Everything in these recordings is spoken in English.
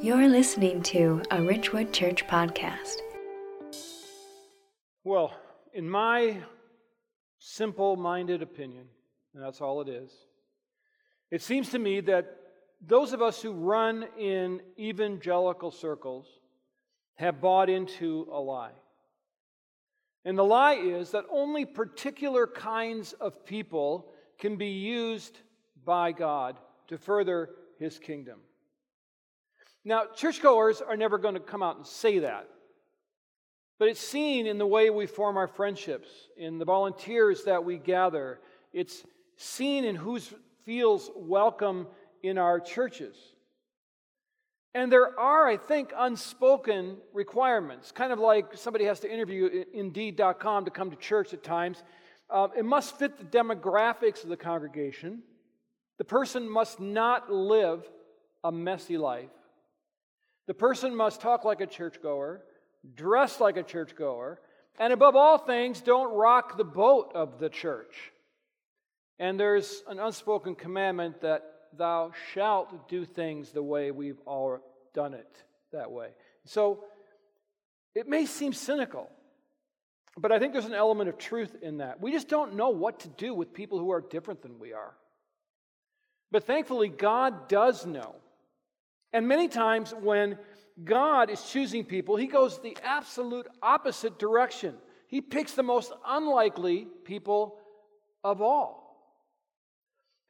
You're listening to a Ridgewood Church podcast. Well, in my simple minded opinion, and that's all it is, it seems to me that those of us who run in evangelical circles have bought into a lie. And the lie is that only particular kinds of people can be used by God to further his kingdom. Now, churchgoers are never going to come out and say that. But it's seen in the way we form our friendships, in the volunteers that we gather. It's seen in who feels welcome in our churches. And there are, I think, unspoken requirements, kind of like somebody has to interview Indeed.com to come to church at times. Uh, it must fit the demographics of the congregation. The person must not live a messy life. The person must talk like a churchgoer, dress like a churchgoer, and above all things, don't rock the boat of the church. And there's an unspoken commandment that thou shalt do things the way we've all done it that way. So it may seem cynical, but I think there's an element of truth in that. We just don't know what to do with people who are different than we are. But thankfully, God does know. And many times when God is choosing people, he goes the absolute opposite direction. He picks the most unlikely people of all.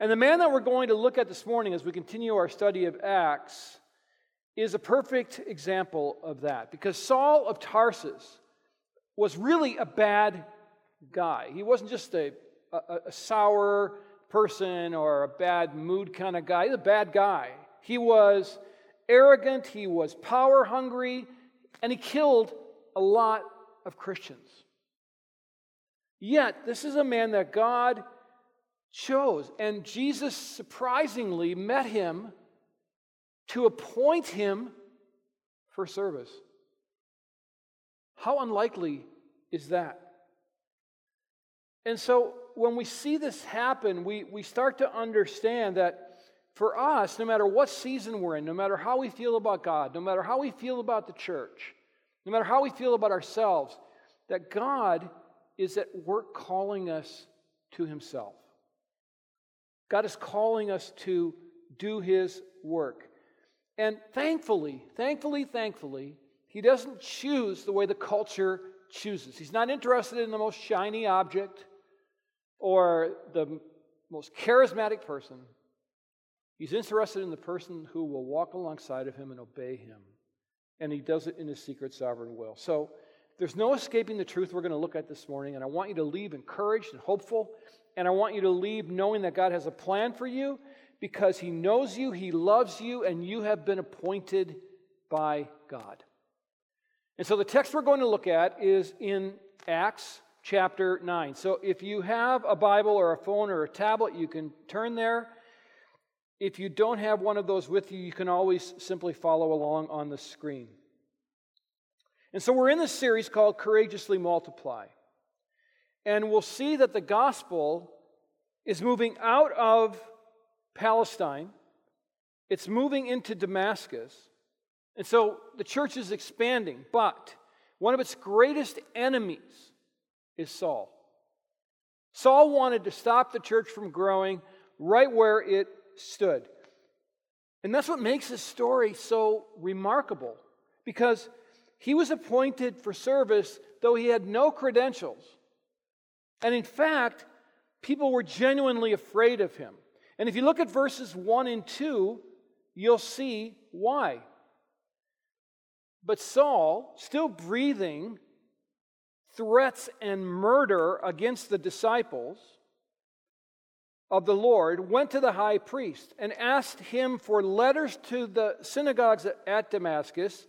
And the man that we're going to look at this morning as we continue our study of Acts is a perfect example of that because Saul of Tarsus was really a bad guy. He wasn't just a, a, a sour person or a bad mood kind of guy, he's a bad guy. He was arrogant, he was power hungry, and he killed a lot of Christians. Yet, this is a man that God chose, and Jesus surprisingly met him to appoint him for service. How unlikely is that? And so, when we see this happen, we, we start to understand that for us, no matter what season we're in, no matter how we feel about God, no matter how we feel about the church, no matter how we feel about ourselves, that God is at work calling us to Himself. God is calling us to do His work. And thankfully, thankfully, thankfully, He doesn't choose the way the culture chooses. He's not interested in the most shiny object or the most charismatic person. He's interested in the person who will walk alongside of him and obey him. And he does it in his secret sovereign will. So there's no escaping the truth we're going to look at this morning. And I want you to leave encouraged and hopeful. And I want you to leave knowing that God has a plan for you because he knows you, he loves you, and you have been appointed by God. And so the text we're going to look at is in Acts chapter 9. So if you have a Bible or a phone or a tablet, you can turn there. If you don't have one of those with you, you can always simply follow along on the screen. And so we're in this series called Courageously Multiply. And we'll see that the gospel is moving out of Palestine, it's moving into Damascus. And so the church is expanding, but one of its greatest enemies is Saul. Saul wanted to stop the church from growing right where it stood. And that's what makes this story so remarkable because he was appointed for service though he had no credentials. And in fact, people were genuinely afraid of him. And if you look at verses 1 and 2, you'll see why. But Saul, still breathing threats and murder against the disciples, of the Lord went to the high priest and asked him for letters to the synagogues at Damascus,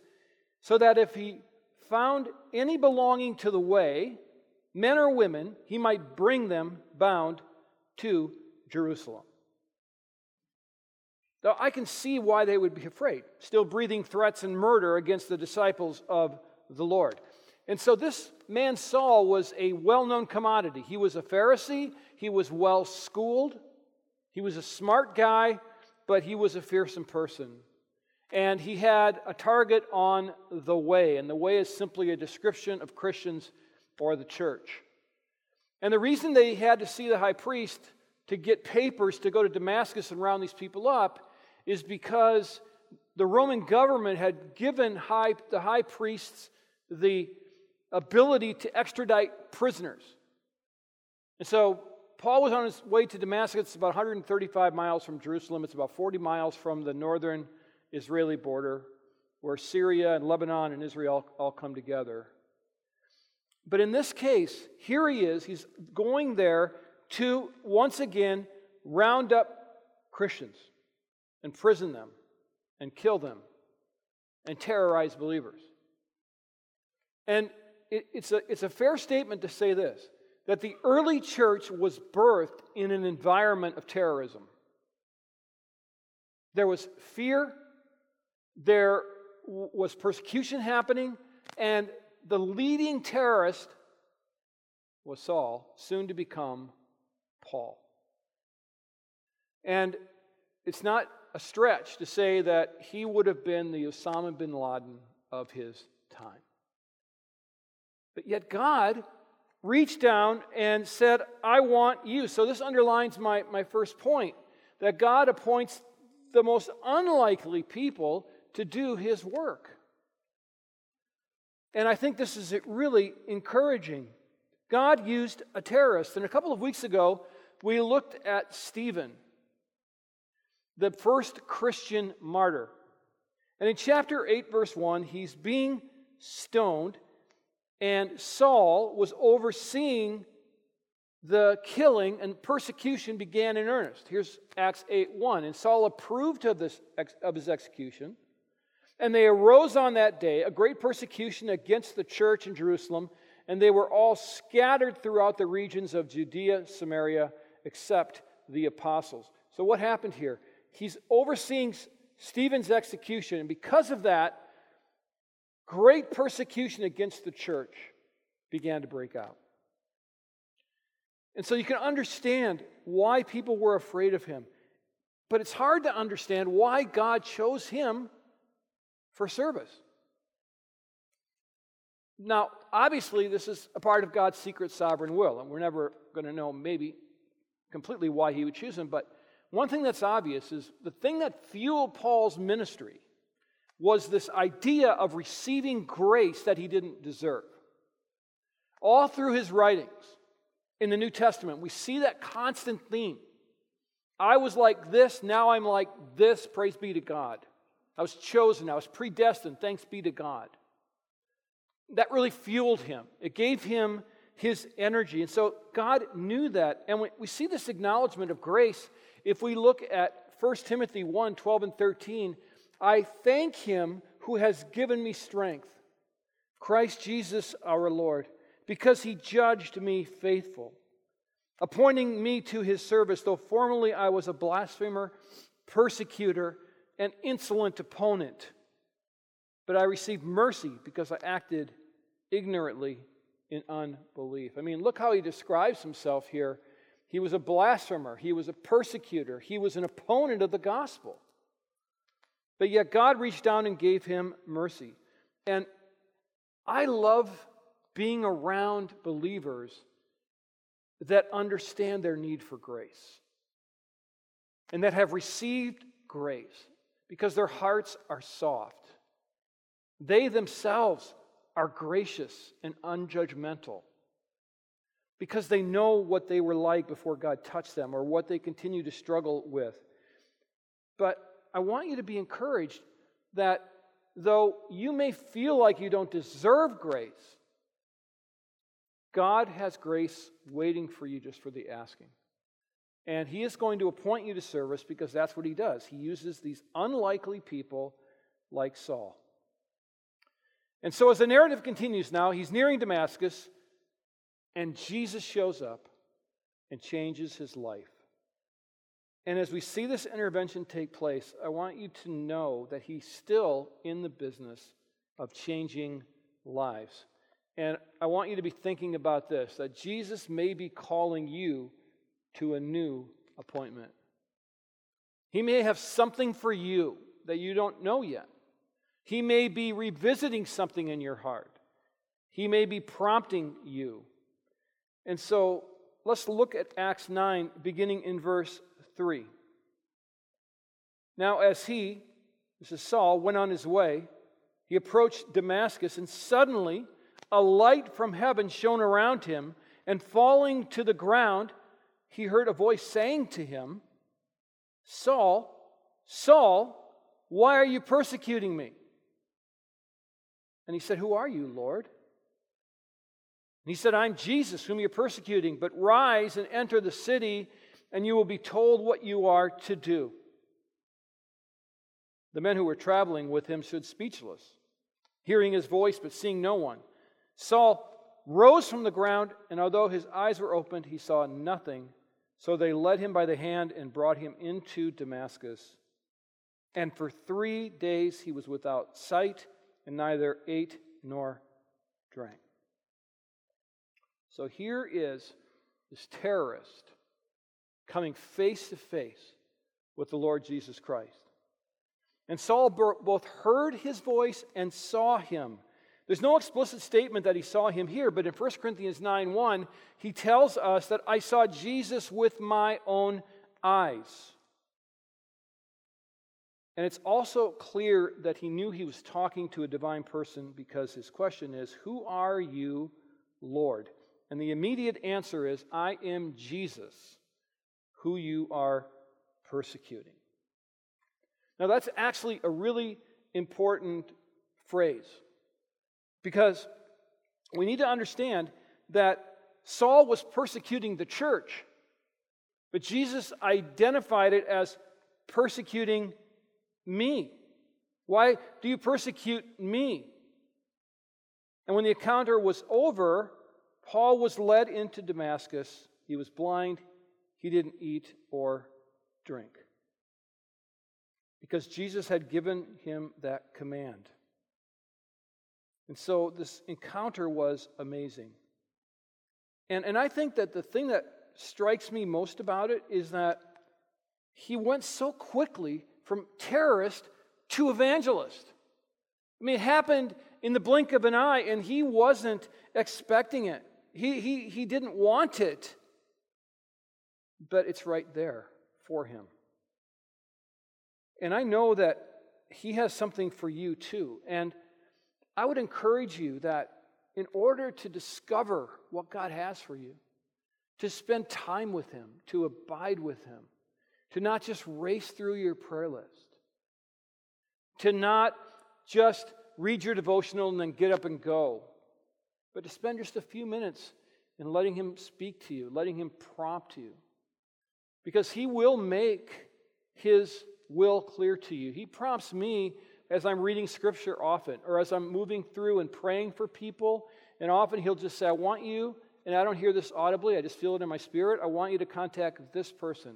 so that if he found any belonging to the way, men or women, he might bring them bound to Jerusalem. Now, I can see why they would be afraid, still breathing threats and murder against the disciples of the Lord. And so this man Saul was a well known commodity. He was a Pharisee, he was well schooled, he was a smart guy, but he was a fearsome person. And he had a target on the way, and the way is simply a description of Christians or the church. And the reason they had to see the high priest to get papers to go to Damascus and round these people up is because the Roman government had given high, the high priests the ability to extradite prisoners. And so Paul was on his way to Damascus. It's about 135 miles from Jerusalem. It's about 40 miles from the northern Israeli border, where Syria and Lebanon and Israel all come together. But in this case, here he is. He's going there to once again round up Christians, imprison them, and kill them, and terrorize believers. And it, it's, a, it's a fair statement to say this that the early church was birthed in an environment of terrorism. There was fear, there was persecution happening, and the leading terrorist was Saul, soon to become Paul. And it's not a stretch to say that he would have been the Osama bin Laden of his time. But yet, God reached down and said, I want you. So, this underlines my, my first point that God appoints the most unlikely people to do his work. And I think this is really encouraging. God used a terrorist. And a couple of weeks ago, we looked at Stephen, the first Christian martyr. And in chapter 8, verse 1, he's being stoned and Saul was overseeing the killing and persecution began in earnest. Here's Acts 8 1. And Saul approved of, this, of his execution. And they arose on that day a great persecution against the church in Jerusalem, and they were all scattered throughout the regions of Judea, Samaria, except the apostles. So, what happened here? He's overseeing Stephen's execution, and because of that, great persecution against the church began to break out. And so you can understand why people were afraid of him. But it's hard to understand why God chose him for service. Now, obviously, this is a part of God's secret sovereign will, and we're never going to know maybe completely why he would choose him. But one thing that's obvious is the thing that fueled Paul's ministry was this idea of receiving grace that he didn't deserve. All through his writings in the New Testament, we see that constant theme. I was like this, now I'm like this, praise be to God. I was chosen, I was predestined, thanks be to God. That really fueled him. It gave him his energy. And so God knew that. And we, see this acknowledgement of grace if we look at 1 Timothy 1 12 and 13 I thank him who has given me strength, Christ Jesus our Lord, because he judged me faithful, appointing me to his service, though formerly I was a blasphemer, persecutor, and insolent opponent. But I received mercy because I acted ignorantly in unbelief. I mean, look how he describes himself here. He was a blasphemer, he was a persecutor, he was an opponent of the gospel. But yet God reached down and gave him mercy. And I love being around believers that understand their need for grace and that have received grace because their hearts are soft. They themselves are gracious and unjudgmental because they know what they were like before God touched them or what they continue to struggle with. But I want you to be encouraged that though you may feel like you don't deserve grace, God has grace waiting for you just for the asking. And He is going to appoint you to service because that's what He does. He uses these unlikely people like Saul. And so, as the narrative continues now, he's nearing Damascus, and Jesus shows up and changes his life. And as we see this intervention take place, I want you to know that he's still in the business of changing lives. And I want you to be thinking about this that Jesus may be calling you to a new appointment. He may have something for you that you don't know yet. He may be revisiting something in your heart. He may be prompting you. And so let's look at Acts 9, beginning in verse 3. Now, as he, this is Saul, went on his way, he approached Damascus, and suddenly a light from heaven shone around him, and falling to the ground, he heard a voice saying to him, Saul, Saul, why are you persecuting me? And he said, Who are you, Lord? And he said, I'm Jesus, whom you're persecuting, but rise and enter the city, and you will be told what you are to do. The men who were traveling with him stood speechless, hearing his voice, but seeing no one. Saul rose from the ground, and although his eyes were opened, he saw nothing. So they led him by the hand and brought him into Damascus. And for three days he was without sight and neither ate nor drank. So here is this terrorist coming face to face with the Lord Jesus Christ. And Saul both heard his voice and saw him. There's no explicit statement that he saw him here, but in 1 Corinthians 9 1, he tells us that I saw Jesus with my own eyes. And it's also clear that he knew he was talking to a divine person because his question is, Who are you, Lord? And the immediate answer is, I am Jesus, who you are persecuting. Now, that's actually a really important phrase because we need to understand that Saul was persecuting the church, but Jesus identified it as persecuting me. Why do you persecute me? And when the encounter was over, Paul was led into Damascus. He was blind, he didn't eat or drink because Jesus had given him that command. And so this encounter was amazing. And, and I think that the thing that strikes me most about it is that he went so quickly from terrorist to evangelist. I mean, it happened in the blink of an eye, and he wasn't expecting it. He, he, he didn't want it, but it's right there for him. And I know that He has something for you too. And I would encourage you that in order to discover what God has for you, to spend time with Him, to abide with Him, to not just race through your prayer list, to not just read your devotional and then get up and go, but to spend just a few minutes in letting Him speak to you, letting Him prompt you. Because He will make His will clear to you. He prompts me as I'm reading scripture often, or as I'm moving through and praying for people. And often he'll just say, I want you, and I don't hear this audibly, I just feel it in my spirit. I want you to contact this person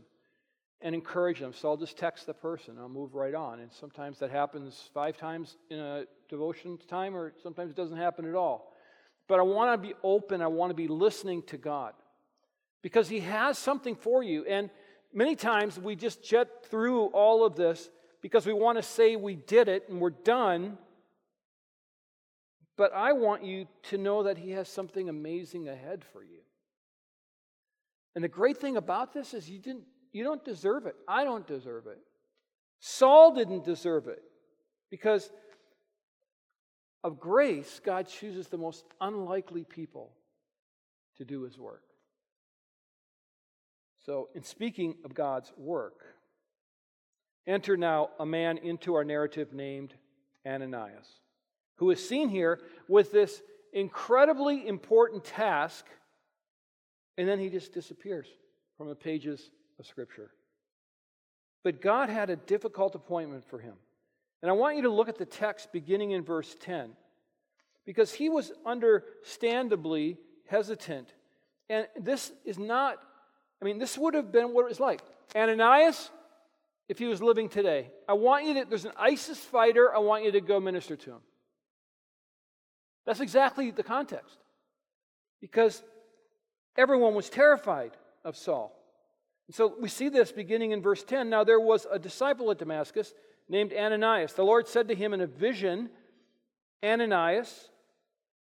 and encourage them. So I'll just text the person, I'll move right on. And sometimes that happens five times in a devotion time, or sometimes it doesn't happen at all. But I want to be open, I want to be listening to God because He has something for you. And many times we just jet through all of this because we want to say we did it and we're done. But I want you to know that He has something amazing ahead for you. And the great thing about this is you, didn't, you don't deserve it. I don't deserve it. Saul didn't deserve it because of grace, God chooses the most unlikely people to do His work. So, in speaking of God's work, enter now a man into our narrative named Ananias, who is seen here with this incredibly important task, and then he just disappears from the pages of Scripture. But God had a difficult appointment for him. And I want you to look at the text beginning in verse 10, because he was understandably hesitant. And this is not I mean, this would have been what it was like. Ananias, if he was living today, I want you to, there's an ISIS fighter, I want you to go minister to him. That's exactly the context. Because everyone was terrified of Saul. And so we see this beginning in verse 10. Now there was a disciple at Damascus named Ananias. The Lord said to him in a vision, Ananias.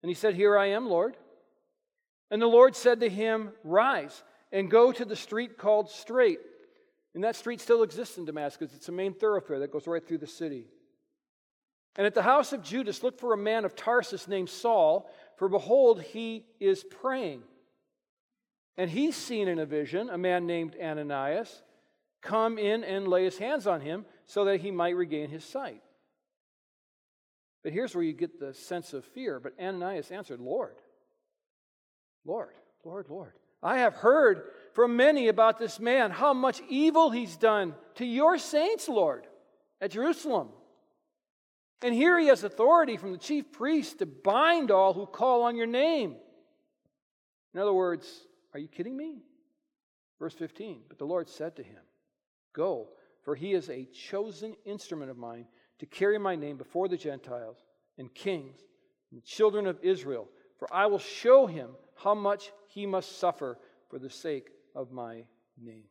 And he said, Here I am, Lord. And the Lord said to him, Rise and go to the street called Straight. And that street still exists in Damascus. It's a main thoroughfare that goes right through the city. And at the house of Judas, look for a man of Tarsus named Saul, for behold, he is praying. And he's seen in a vision a man named Ananias come in and lay his hands on him so that he might regain his sight. But here's where you get the sense of fear. But Ananias answered, Lord, Lord, Lord, Lord. I have heard from many about this man, how much evil he's done to your saints, Lord, at Jerusalem. And here he has authority from the chief priest to bind all who call on your name. In other words, are you kidding me? Verse 15 But the Lord said to him, Go, for he is a chosen instrument of mine to carry my name before the Gentiles and kings and the children of Israel, for I will show him how much he must suffer for the sake of my name.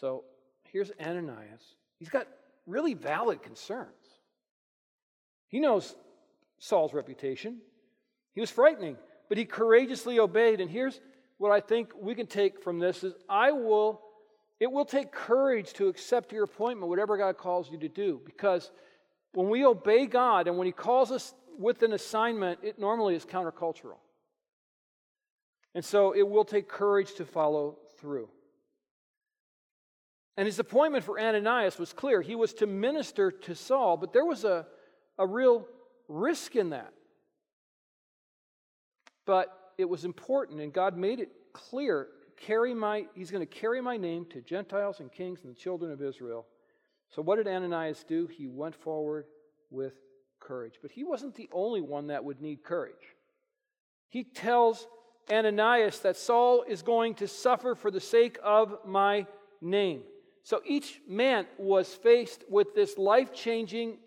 So here's Ananias. He's got really valid concerns. He knows Saul's reputation. He was frightening, but he courageously obeyed. And here's what I think we can take from this is I will it will take courage to accept your appointment, whatever God calls you to do, because when we obey God and when He calls us with an assignment, it normally is countercultural. And so it will take courage to follow through. And his appointment for Ananias was clear. He was to minister to Saul, but there was a, a real risk in that. But it was important, and God made it clear carry my, he's going to carry my name to Gentiles and kings and the children of Israel. So what did Ananias do? He went forward with courage. But he wasn't the only one that would need courage. He tells Ananias that Saul is going to suffer for the sake of my name. So each man was faced with this life changing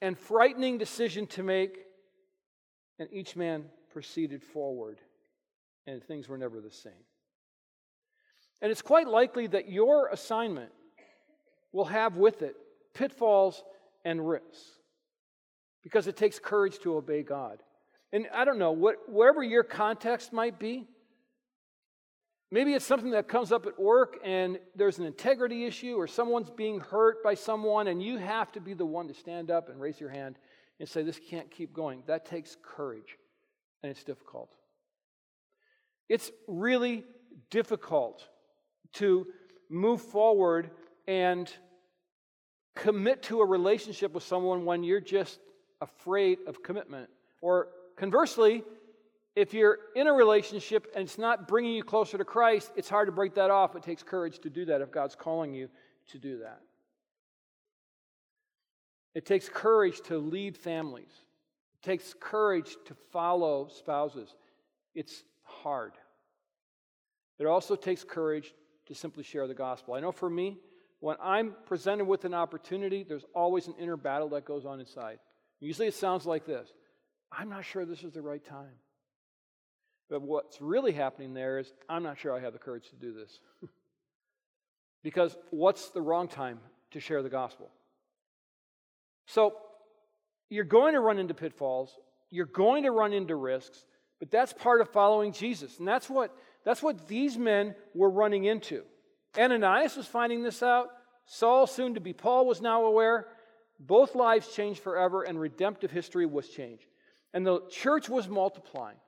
and frightening decision to make, and each man proceeded forward, and things were never the same. And it's quite likely that your assignment will have with it pitfalls and risks because it takes courage to obey God. And I don't know, what, wherever your context might be, maybe it's something that comes up at work and there's an integrity issue or someone's being hurt by someone and you have to be the one to stand up and raise your hand and say, This can't keep going. That takes courage and it's difficult. It's really difficult to move forward and commit to a relationship with someone when you're just afraid of commitment. Or conversely, if you're in a relationship and it's not bringing you closer to Christ, it's hard to break that off. It takes courage to do that if God's calling you to do that. It takes courage to lead families. It takes courage to follow spouses. It's hard. It also takes courage to simply share the gospel. I know for me, when I'm presented with an opportunity, there's always an inner battle that goes on inside. Usually it sounds like this I'm not sure this is the right time. But what's really happening there is I'm not sure I have the courage to do this. because what's the wrong time to share the gospel? So you're going to run into pitfalls, you're going to run into risks, but that's part of following Jesus. And that's what that's what these men were running into. Ananias was finding this out. Saul, soon to be Paul, was now aware. Both lives changed forever, and redemptive history was changed. And the church was multiplying.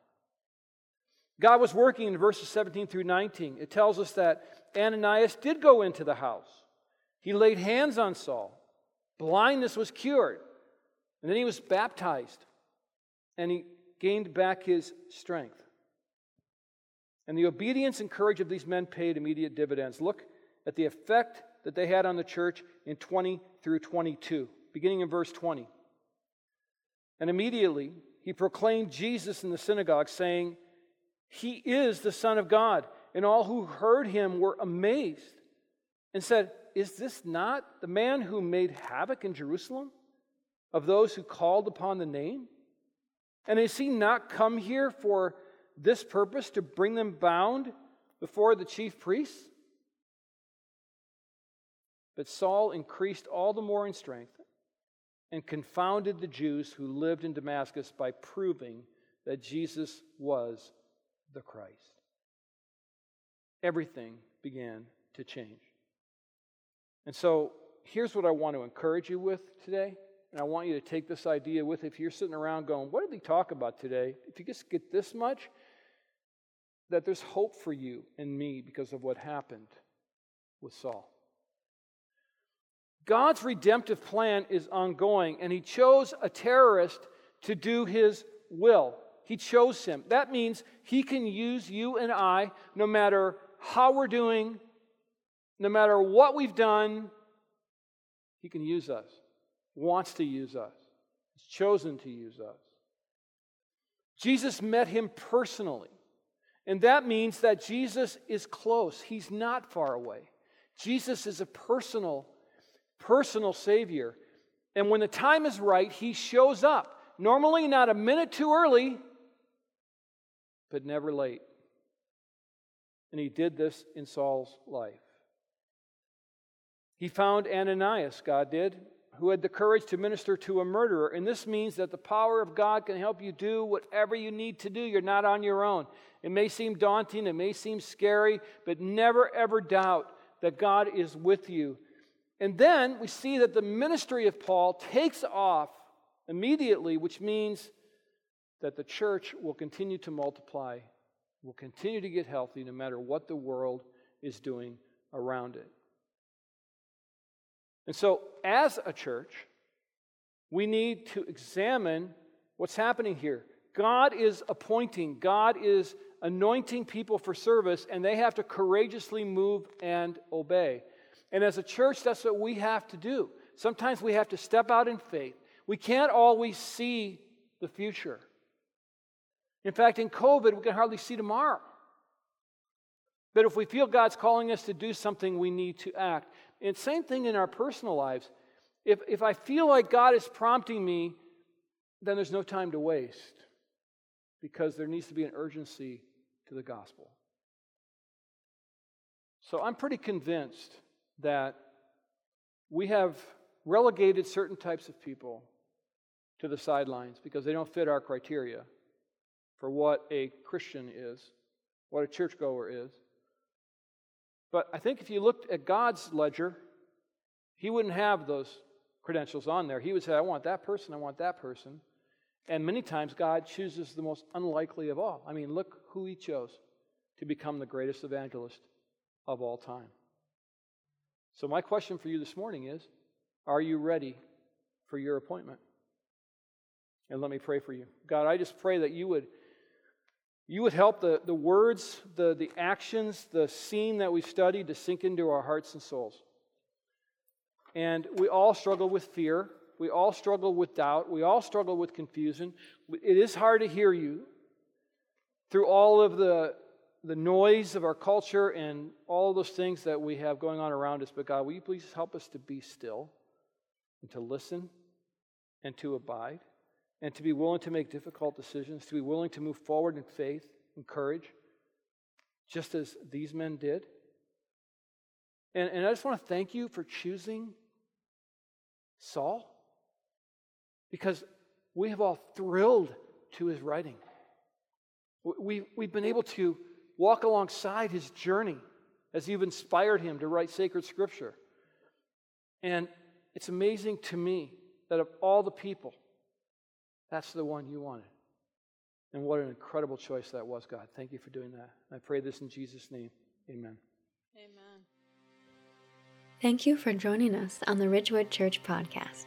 God was working in verses 17 through 19. It tells us that Ananias did go into the house. He laid hands on Saul. Blindness was cured. And then he was baptized. And he gained back his strength. And the obedience and courage of these men paid immediate dividends. Look at the effect that they had on the church in 20 through 22, beginning in verse 20. And immediately he proclaimed Jesus in the synagogue, saying, He is the Son of God. And all who heard him were amazed and said, Is this not the man who made havoc in Jerusalem of those who called upon the name? And has he not come here for this purpose to bring them bound before the chief priests? But Saul increased all the more in strength and confounded the Jews who lived in Damascus by proving that Jesus was the Christ. Everything began to change. And so here's what I want to encourage you with today. And I want you to take this idea with if you're sitting around going, What did he talk about today? If you just get this much, that there's hope for you and me because of what happened with Saul. God's redemptive plan is ongoing, and He chose a terrorist to do His will. He chose him. That means He can use you and I no matter how we're doing, no matter what we've done, He can use us, wants to use us, He's chosen to use us. Jesus met him personally. And that means that Jesus is close. He's not far away. Jesus is a personal, personal Savior. And when the time is right, He shows up. Normally, not a minute too early, but never late. And He did this in Saul's life. He found Ananias, God did, who had the courage to minister to a murderer. And this means that the power of God can help you do whatever you need to do. You're not on your own. It may seem daunting, it may seem scary, but never ever doubt that God is with you. And then we see that the ministry of Paul takes off immediately, which means that the church will continue to multiply, will continue to get healthy no matter what the world is doing around it. And so, as a church, we need to examine what's happening here. God is appointing, God is anointing people for service, and they have to courageously move and obey. And as a church, that's what we have to do. Sometimes we have to step out in faith. We can't always see the future. In fact, in COVID, we can hardly see tomorrow. But if we feel God's calling us to do something, we need to act. And same thing in our personal lives. If, if I feel like God is prompting me, then there's no time to waste because there needs to be an urgency to the gospel. So I'm pretty convinced that we have relegated certain types of people to the sidelines because they don't fit our criteria for what a Christian is, what a churchgoer is. But I think if you looked at God's ledger, He wouldn't have those credentials on there. He would say, I want that person, I want that person. And many times God chooses the most unlikely of all. I mean, look who He chose to become the greatest evangelist of all time. So, my question for you this morning is Are you ready for your appointment? And let me pray for you. God, I just pray that you would you would help the, the words, the, the actions, the scene that we've studied to sink into our hearts and souls. And we all struggle with fear. We all struggle with doubt. We all struggle with confusion. It is hard to hear you through all of the, the noise of our culture and all those things that we have going on around us. But God, will you please help us to be still and to listen and to abide? and to be willing to make difficult decisions, to be willing to move forward in faith and courage, just as these men did. And, and I just want to thank you for choosing Saul because we have all thrilled to his writing. We, we've been able to walk alongside his journey as you've inspired him to write sacred scripture. And it's amazing to me that of all the people that's the one you wanted. And what an incredible choice that was, God. Thank you for doing that. I pray this in Jesus' name. Amen. Amen. Thank you for joining us on the Ridgewood Church podcast.